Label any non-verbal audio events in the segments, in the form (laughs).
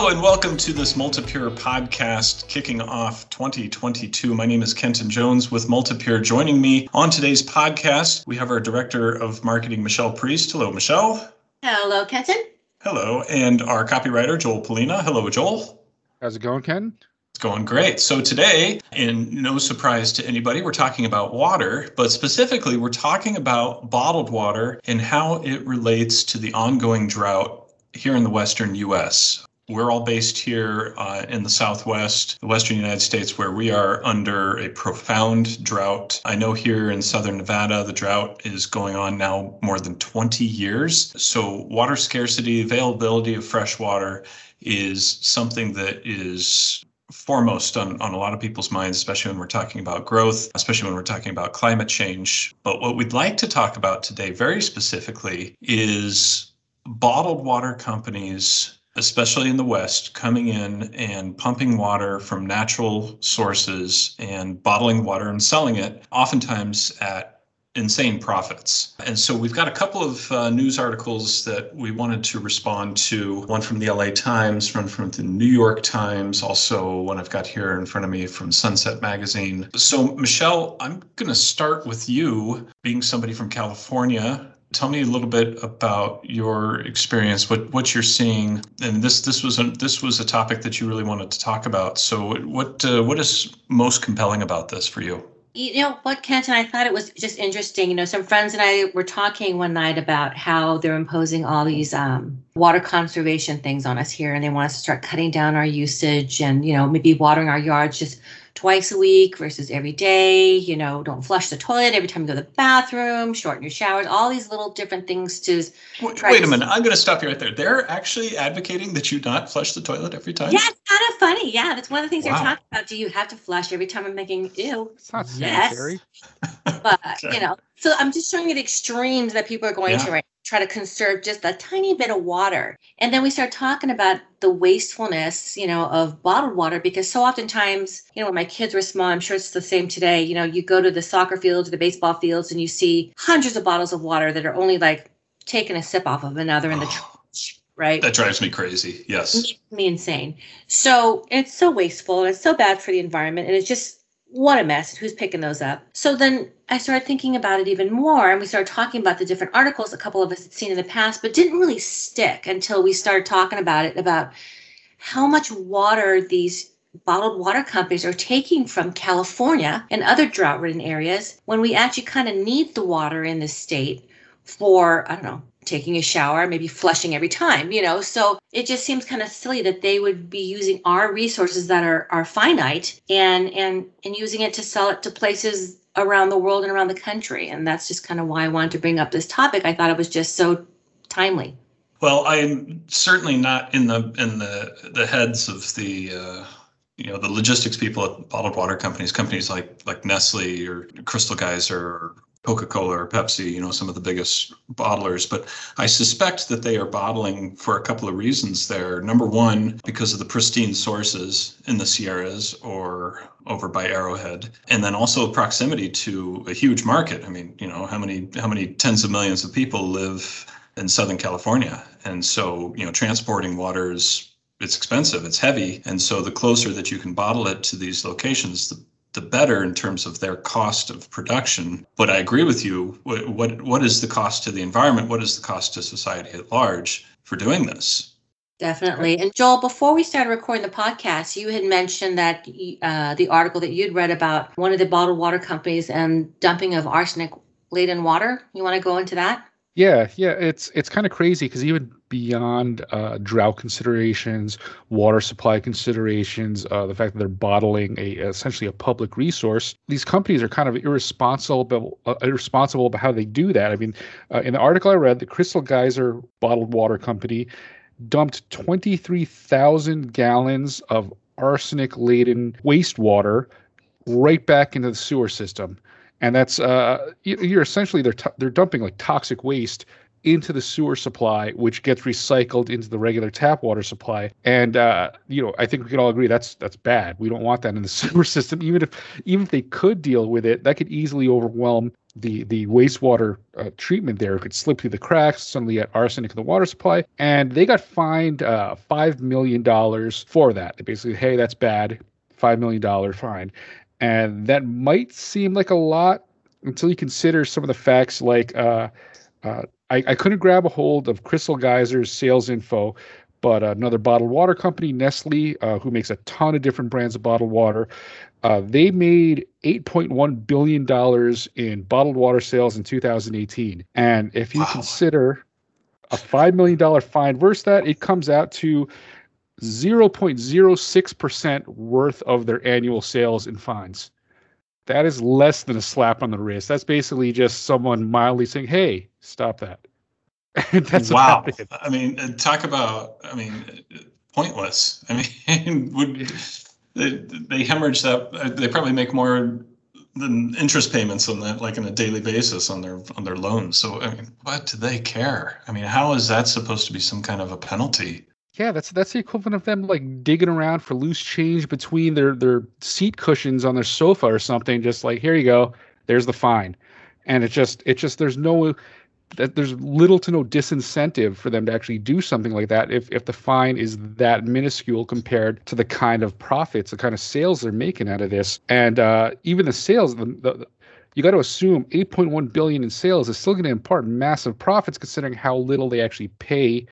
Hello and welcome to this Multipure podcast kicking off 2022. My name is Kenton Jones with Multipure. Joining me on today's podcast, we have our Director of Marketing, Michelle Priest. Hello, Michelle. Hello, Kenton. Hello. And our copywriter, Joel Polina. Hello, Joel. How's it going, Ken? It's going great. So, today, in no surprise to anybody, we're talking about water, but specifically, we're talking about bottled water and how it relates to the ongoing drought here in the Western US. We're all based here uh, in the Southwest, the Western United States, where we are under a profound drought. I know here in Southern Nevada, the drought is going on now more than 20 years. So, water scarcity, availability of fresh water is something that is foremost on, on a lot of people's minds, especially when we're talking about growth, especially when we're talking about climate change. But what we'd like to talk about today, very specifically, is bottled water companies especially in the West, coming in and pumping water from natural sources and bottling water and selling it, oftentimes at insane profits. And so we've got a couple of uh, news articles that we wanted to respond to one from the LA Times, one from the New York Times, also one I've got here in front of me from Sunset Magazine. So, Michelle, I'm going to start with you being somebody from California Tell me a little bit about your experience, what what you're seeing, and this this was a this was a topic that you really wanted to talk about. So, what uh, what is most compelling about this for you? You know what, Kenton? I thought it was just interesting. You know, some friends and I were talking one night about how they're imposing all these um, water conservation things on us here, and they want us to start cutting down our usage, and you know, maybe watering our yards just twice a week versus every day. You know, don't flush the toilet every time you go to the bathroom, shorten your showers, all these little different things to. Wait, wait a minute. I'm going to stop you right there. They're actually advocating that you not flush the toilet every time? Yeah, it's kind of funny. Yeah, that's one of the things wow. they're talking about. Do you have to flush every time I'm making ew? It's not sanitary. Yes. but, okay. (laughs) you know, so I'm just showing you the extremes that people are going yeah. to right try to conserve just a tiny bit of water. And then we start talking about the wastefulness, you know, of bottled water because so oftentimes, you know, when my kids were small, I'm sure it's the same today, you know, you go to the soccer fields or the baseball fields and you see hundreds of bottles of water that are only like taking a sip off of another in the oh. trash, right? That drives me crazy. Yes. Makes me insane. So it's so wasteful and it's so bad for the environment and it's just what a mess. Who's picking those up? So then I started thinking about it even more, and we started talking about the different articles a couple of us had seen in the past, but didn't really stick until we started talking about it about how much water these bottled water companies are taking from California and other drought ridden areas when we actually kind of need the water in this state for, I don't know, taking a shower, maybe flushing every time, you know. So it just seems kind of silly that they would be using our resources that are are finite and and and using it to sell it to places around the world and around the country. And that's just kind of why I wanted to bring up this topic. I thought it was just so timely. Well, I'm certainly not in the in the the heads of the uh, you know the logistics people at bottled water companies, companies like like Nestle or Crystal Geyser or Coca-Cola or Pepsi, you know, some of the biggest bottlers, but I suspect that they are bottling for a couple of reasons there. Number one, because of the pristine sources in the Sierras or over by Arrowhead, and then also proximity to a huge market. I mean, you know, how many how many tens of millions of people live in Southern California? And so, you know, transporting water is it's expensive, it's heavy, and so the closer that you can bottle it to these locations, the the better in terms of their cost of production. But I agree with you. What, what, what is the cost to the environment? What is the cost to society at large for doing this? Definitely. And Joel, before we started recording the podcast, you had mentioned that uh, the article that you'd read about one of the bottled water companies and dumping of arsenic laden water. You want to go into that? Yeah, yeah, it's it's kind of crazy because even beyond uh, drought considerations, water supply considerations, uh, the fact that they're bottling a essentially a public resource, these companies are kind of irresponsible uh, irresponsible about how they do that. I mean, uh, in the article I read, the Crystal Geyser bottled water company dumped twenty three thousand gallons of arsenic laden wastewater right back into the sewer system and that's uh, you're essentially they're t- they're dumping like toxic waste into the sewer supply, which gets recycled into the regular tap water supply. And uh, you know, I think we can all agree that's that's bad. We don't want that in the (laughs) sewer system. Even if even if they could deal with it, that could easily overwhelm the the wastewater uh, treatment there could slip through the cracks. Suddenly, had arsenic in the water supply, and they got fined uh, five million dollars for that. They basically, hey, that's bad, five million dollar fine, and that might seem like a lot until you consider some of the facts. Like, uh, uh I, I couldn't grab a hold of Crystal Geysers sales info, but another bottled water company, Nestle, uh, who makes a ton of different brands of bottled water, uh, they made $8.1 billion in bottled water sales in 2018. And if you wow. consider a $5 million fine versus that, it comes out to 0.06% worth of their annual sales in fines. That is less than a slap on the wrist. That's basically just someone mildly saying, hey, stop that. (laughs) That's wow. I mean, uh, talk about, I mean, pointless. (laughs) I mean, would they, they hemorrhage that? Uh, they probably make more than interest payments on that, like on a daily basis on their on their loans. So, I mean, what do they care? I mean, how is that supposed to be some kind of a penalty? Yeah, that's that's the equivalent of them like digging around for loose change between their their seat cushions on their sofa or something. Just like here you go, there's the fine, and it just it just there's no that there's little to no disincentive for them to actually do something like that if if the fine is that minuscule compared to the kind of profits, the kind of sales they're making out of this, and uh, even the sales. The, the, you got to assume 8.1 billion in sales is still going to impart massive profits considering how little they actually pay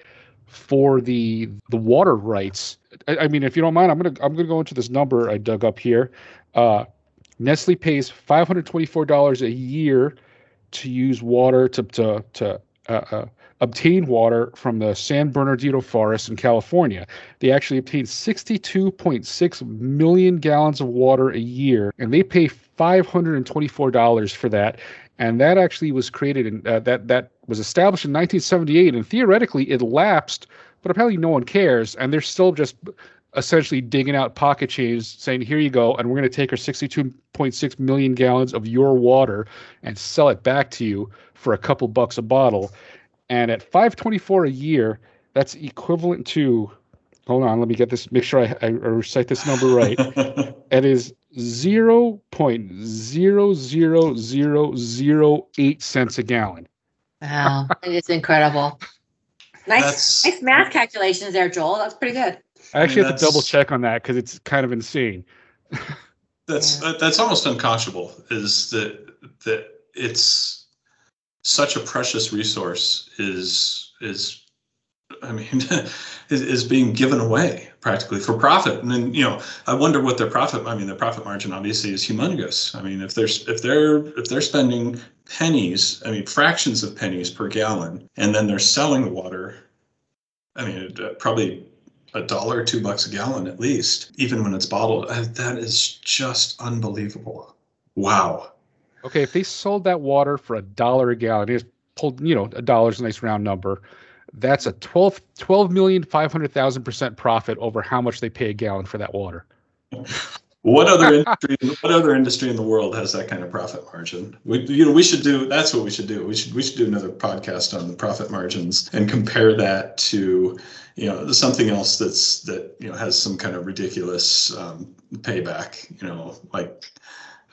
for the the water rights. I, I mean, if you don't mind, I'm gonna I'm gonna go into this number I dug up here. Uh, Nestle pays $524 a year to use water to to to uh, uh, obtain water from the San Bernardino forest in California. They actually obtain 62.6 million gallons of water a year, and they pay $524 for that. And that actually was created in uh, that that was established in 1978, and theoretically it lapsed, but apparently no one cares, and they're still just essentially digging out pocket change, saying, "Here you go," and we're going to take our 62.6 million gallons of your water and sell it back to you for a couple bucks a bottle. And at 524 a year, that's equivalent to. Hold on, let me get this. Make sure I, I recite this number right. (laughs) it is zero point zero zero zero zero eight cents a gallon. Wow, (laughs) it is incredible. Nice, That's, nice math calculations there, Joel. That's pretty good. I actually I mean, have to double check on that because it's kind of insane. that's uh, that's almost unconscionable. Is that that it's such a precious resource is is I mean (laughs) is, is being given away practically for profit. And then you know I wonder what their profit. I mean their profit margin obviously is humongous. I mean if they're if they're if they're spending pennies, I mean fractions of pennies per gallon, and then they're selling the water. I mean, uh, probably a dollar, two bucks a gallon at least, even when it's bottled. Uh, that is just unbelievable. Wow. Okay, if they sold that water for a dollar a gallon, it's pulled, you know, a dollar's a nice round number. That's a 12, 12 million, 500,000 percent profit over how much they pay a gallon for that water. (laughs) what other industry what other industry in the world has that kind of profit margin we you know we should do that's what we should do we should we should do another podcast on the profit margins and compare that to you know something else that's that you know has some kind of ridiculous um, payback you know like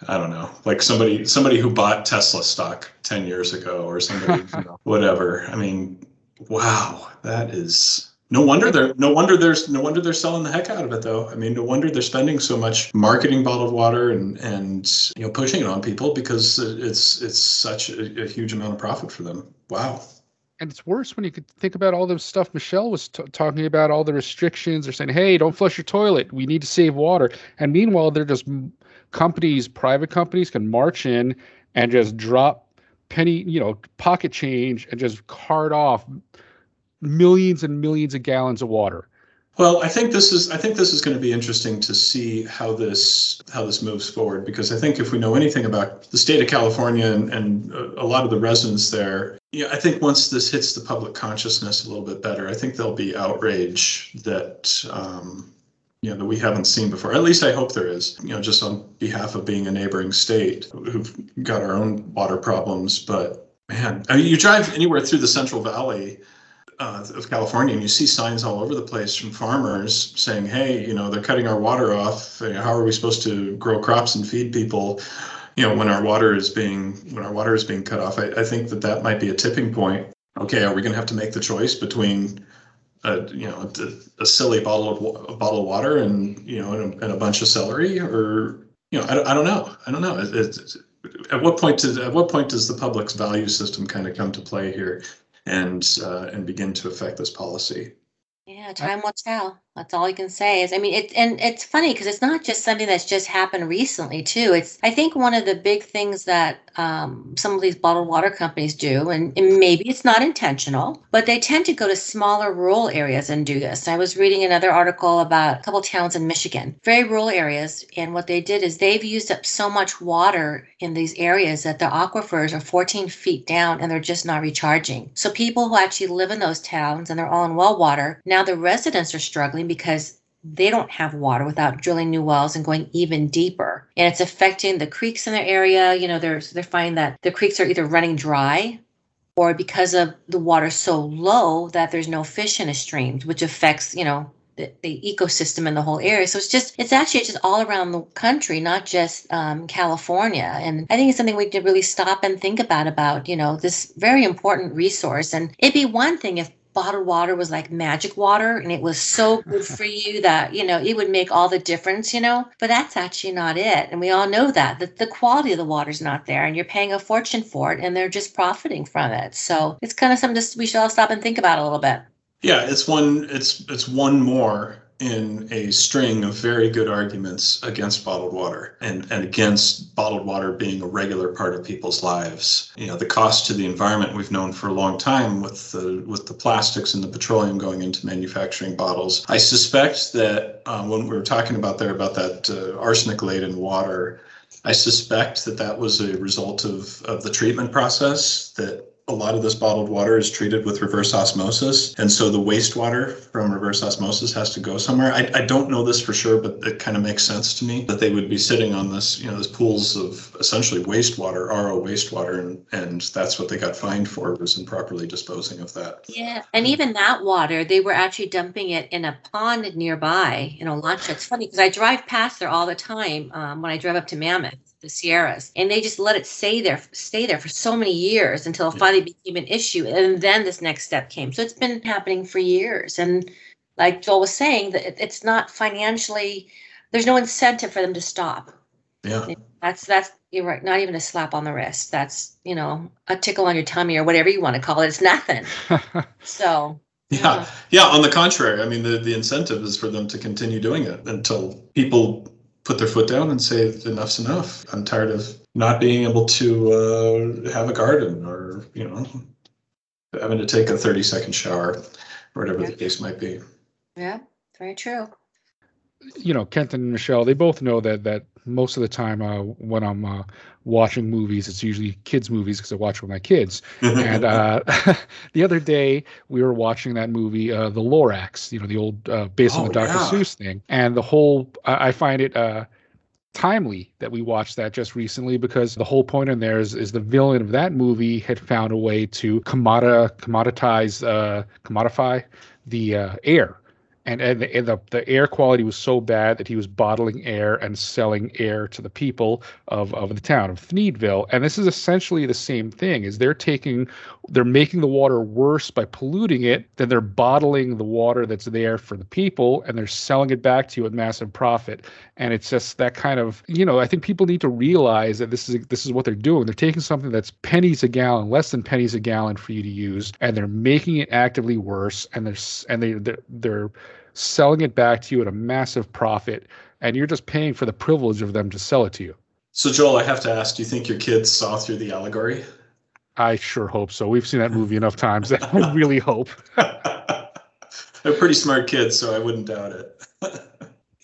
I don't know, like somebody somebody who bought Tesla stock 10 years ago or somebody, you know, (laughs) whatever. I mean, wow, that is no wonder they're no wonder there's no wonder they're selling the heck out of it though. I mean, no wonder they're spending so much marketing bottled water and and you know pushing it on people because it's it's such a, a huge amount of profit for them. Wow and it's worse when you could think about all the stuff Michelle was t- talking about, all the restrictions. They're saying, "Hey, don't flush your toilet. We need to save water." And meanwhile, they're just companies, private companies, can march in and just drop penny, you know, pocket change, and just cart off millions and millions of gallons of water. Well, I think this is I think this is going to be interesting to see how this how this moves forward because I think if we know anything about the state of California and, and a lot of the residents there, yeah, I think once this hits the public consciousness a little bit better, I think there'll be outrage that um, you know that we haven't seen before. At least I hope there is. You know, just on behalf of being a neighboring state who've got our own water problems, but man, I mean, you drive anywhere through the Central Valley uh, of California, and you see signs all over the place from farmers saying, "Hey, you know, they're cutting our water off. How are we supposed to grow crops and feed people?" you know when our water is being when our water is being cut off I, I think that that might be a tipping point okay are we going to have to make the choice between a you know a, a silly bottle of a bottle of water and you know and a, and a bunch of celery or you know I, I don't know. I don't know. It, it, at what point does at what point does the public's value system kind of come to play here and uh, and begin to affect this policy? Yeah time will tell that's all I can say is, I mean, it and it's funny because it's not just something that's just happened recently too. It's I think one of the big things that um, some of these bottled water companies do, and, and, maybe it's not intentional, but they tend to go to smaller rural areas and do this. I was reading another article about a couple towns in Michigan, very rural areas, and what they did is they've used up so much water in these areas that the aquifers are 14 feet down and they're just not recharging. So people who actually live in those towns and they're all in well water, now the residents are struggling because they don't have water without drilling new wells and going even deeper. And it's affecting the creeks in their area. You know, they're they're finding that the creeks are either running dry or because of the water so low that there's no fish in the streams, which affects, you know, the, the ecosystem in the whole area. So it's just, it's actually just all around the country, not just um, California. And I think it's something we could really stop and think about, about, you know, this very important resource. And it'd be one thing if bottled water was like magic water and it was so good (laughs) for you that you know it would make all the difference you know? But that's actually not it and we all know that that the quality of the water is not there and you're paying a fortune for it and they're just profiting from it. So it's kind of something to, we should all stop and think about a little bit. Yeah it's one it's it's one more in a string of very good arguments against bottled water and, and against bottled water being a regular part of people's lives. You know, the cost to the environment we've known for a long time with the with the plastics and the petroleum going into manufacturing bottles. I suspect that um, when we were talking about there about that uh, arsenic laden water, I suspect that that was a result of, of the treatment process that a lot of this bottled water is treated with reverse osmosis. And so the wastewater from reverse osmosis has to go somewhere. I, I don't know this for sure, but it kind of makes sense to me that they would be sitting on this, you know, this pools of essentially wastewater, RO wastewater, and, and that's what they got fined for was improperly disposing of that. Yeah. And even that water, they were actually dumping it in a pond nearby in Olancha. It's funny because I drive past there all the time um, when I drive up to Mammoth the Sierras, and they just let it stay there, stay there for so many years until it finally became an issue, and then this next step came. So it's been happening for years, and like Joel was saying, that it's not financially. There's no incentive for them to stop. Yeah, that's that's you're right. Not even a slap on the wrist. That's you know a tickle on your tummy or whatever you want to call it. It's nothing. (laughs) so yeah. yeah. yeah, On the contrary, I mean, the, the incentive is for them to continue doing it until people put their foot down and say enough's enough. I'm tired of not being able to uh, have a garden or you know having to take a 30 second shower or whatever yeah. the case might be. Yeah, very true. You know, Kent and Michelle, they both know that that most of the time uh, when I'm uh, watching movies, it's usually kids' movies because I watch with my kids. and uh, (laughs) the other day, we were watching that movie, uh, The Lorax, you know, the old uh, based oh, on the Dr. Yeah. Seuss thing. And the whole, I, I find it uh, timely that we watched that just recently because the whole point in there is, is the villain of that movie had found a way to commoditize, commoditize, commodify the air and, and, the, and the, the air quality was so bad that he was bottling air and selling air to the people of, of the town of Thneedville. And this is essentially the same thing is they're taking they're making the water worse by polluting it, then they're bottling the water that's there for the people and they're selling it back to you at massive profit. And it's just that kind of, you know, I think people need to realize that this is this is what they're doing. They're taking something that's pennies a gallon, less than pennies a gallon for you to use, and they're making it actively worse and they're and they they're, they're selling it back to you at a massive profit and you're just paying for the privilege of them to sell it to you. So Joel, I have to ask, do you think your kids saw through the allegory? I sure hope so. We've seen that movie enough times. (laughs) I really hope. (laughs) They're pretty smart kids, so I wouldn't doubt it. (laughs)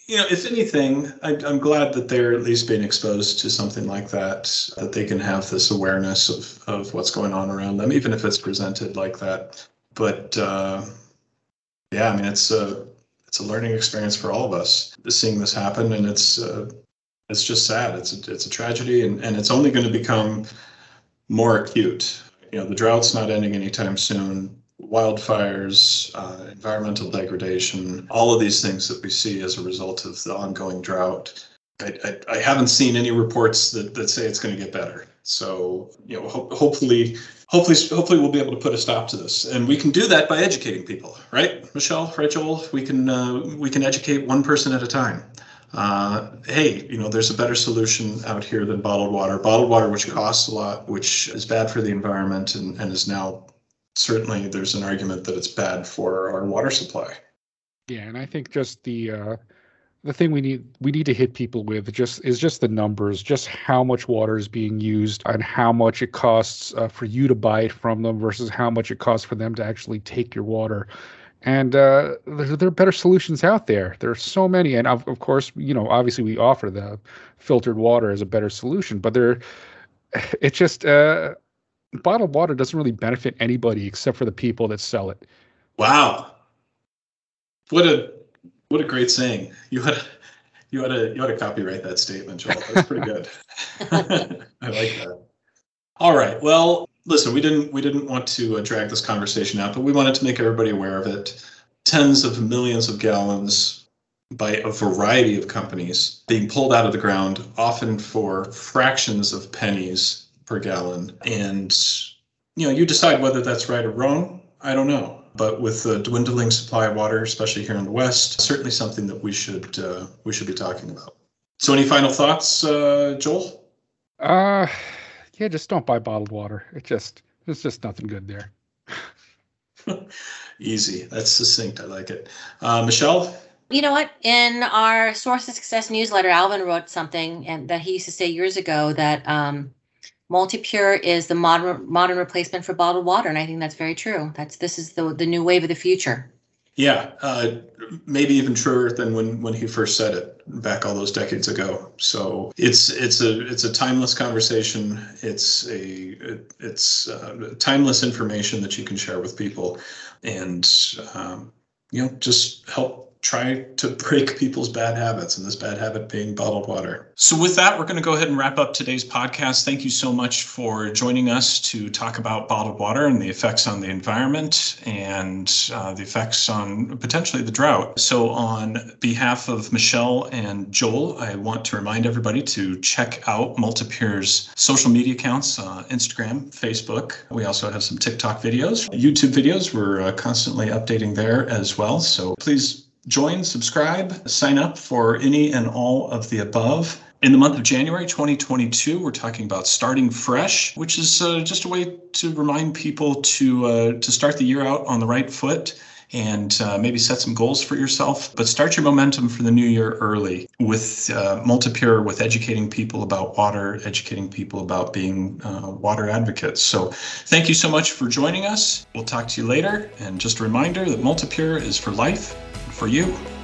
you know, if anything, I, am glad that they're at least being exposed to something like that, that they can have this awareness of, of what's going on around them, even if it's presented like that. But uh, yeah, I mean, it's a it's a learning experience for all of us seeing this happen, and it's uh, it's just sad. It's a, it's a tragedy, and, and it's only going to become more acute. You know, the drought's not ending anytime soon. Wildfires, uh, environmental degradation, all of these things that we see as a result of the ongoing drought. I, I, I haven't seen any reports that, that say it's going to get better. So, you know, ho- hopefully, hopefully, hopefully, we'll be able to put a stop to this, and we can do that by educating people, right, Michelle, Joel? We can uh, we can educate one person at a time. Uh, hey, you know, there's a better solution out here than bottled water. Bottled water, which costs a lot, which is bad for the environment, and, and is now certainly there's an argument that it's bad for our water supply. Yeah, and I think just the uh, the thing we need we need to hit people with just is just the numbers, just how much water is being used and how much it costs uh, for you to buy it from them versus how much it costs for them to actually take your water. And uh, there, there, are better solutions out there. There are so many, and of, of course, you know, obviously we offer the filtered water as a better solution, but there, (sighs) it's just uh, bottled water doesn't really benefit anybody except for the people that sell it. Wow, what a what a great saying. You had you had to you had to copyright that statement, Joel. That's pretty good. (laughs) I like that. All right. Well, listen, we didn't we didn't want to uh, drag this conversation out, but we wanted to make everybody aware of it. Tens of millions of gallons by a variety of companies being pulled out of the ground, often for fractions of pennies per gallon. And you know, you decide whether that's right or wrong. I don't know but with the dwindling supply of water, especially here in the West, certainly something that we should uh, we should be talking about. So, any final thoughts, uh, Joel? Uh, yeah, just don't buy bottled water. It just there's just nothing good there. (laughs) Easy. That's succinct. I like it. Uh, Michelle. You know what? In our Source of Success newsletter, Alvin wrote something and that he used to say years ago that um, Multi-Pure is the modern modern replacement for bottled water, and I think that's very true. That's this is the the new wave of the future. Yeah, uh, maybe even truer than when when he first said it back all those decades ago. So it's it's a it's a timeless conversation. It's a it's uh, timeless information that you can share with people, and um, you know just help try to break people's bad habits, and this bad habit being bottled water. So, with that, we're going to go ahead and wrap up today's podcast. Thank you so much for joining us to talk about bottled water and the effects on the environment and uh, the effects on potentially the drought. So, on behalf of Michelle and Joel, I want to remind everybody to check out Multi-Pure's social media accounts uh, Instagram, Facebook. We also have some TikTok videos, YouTube videos. We're uh, constantly updating there as well. So, please join, subscribe, sign up for any and all of the above. In the month of January 2022, we're talking about starting fresh, which is uh, just a way to remind people to uh, to start the year out on the right foot and uh, maybe set some goals for yourself. But start your momentum for the new year early with uh, Multi-Pure, with educating people about water, educating people about being uh, water advocates. So thank you so much for joining us. We'll talk to you later. And just a reminder that Multi-Pure is for life for you.